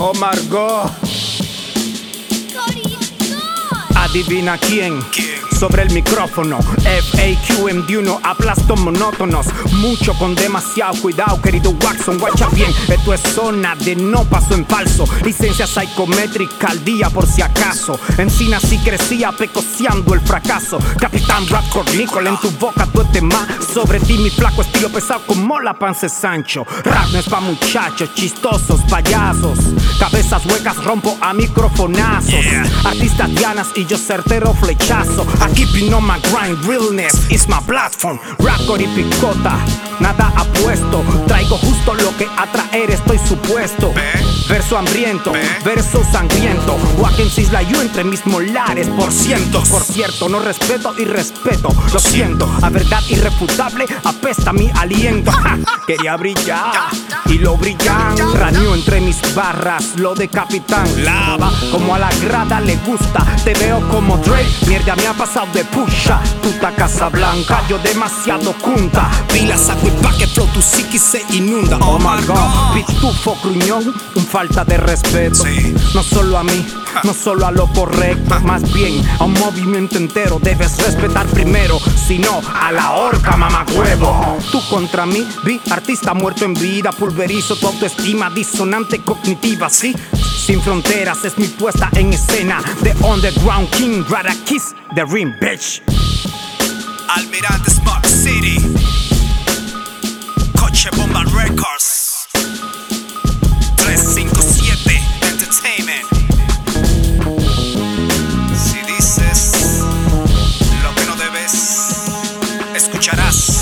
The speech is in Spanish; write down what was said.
Oh Margot, adivina quién. Sobre el micrófono, FAQ MD1, aplasto monótonos. Mucho con demasiado cuidado, querido Watson. Guacha bien, esto es zona de no paso en falso. Licencia psicométrica al día por si acaso. Encina sí crecía, pecoseando el fracaso. Capitán Rap Cornícola en tu boca, tú este más. Sobre ti, mi flaco estilo pesado como la panza Sancho. Rap no es pa' muchachos, chistosos, payasos. Cabezas huecas rompo a microfonazos. Artistas dianas y yo certero flechazo. Keep on my grind, realness is my platform. Rap y picota, nada apuesto. Traigo justo lo que atraer estoy supuesto. Verso hambriento, verso sangriento. Walking Sisla yo entre mis molares por cientos. Por cierto, no respeto y respeto. Lo siento, a verdad irrefutable apesta mi aliento. Quería brillar y lo brillan. Raneo entre mis barras, lo de capitán. Lava como a la grada le gusta. Te veo como Drake, mierda me ha pasado de pusha. Puta casa blanca, yo demasiado junta. Pila saco y pa' que flow tu psiquis se inunda. Oh my god, pitufo gruñón, un falta de respeto. No solo a mí, no solo a lo correcto, más bien a un movimiento entero. Debes respetar primero, sino a la horca, mamacuevo. Tú contra mí, vi artista muerto en vida, pulverizo tu autoestima disonante cognitiva, sí. Sin fronteras es mi puesta en escena. The Underground King, Rara Kiss, The Rim, bitch. Almirante Smart City. Escucharás.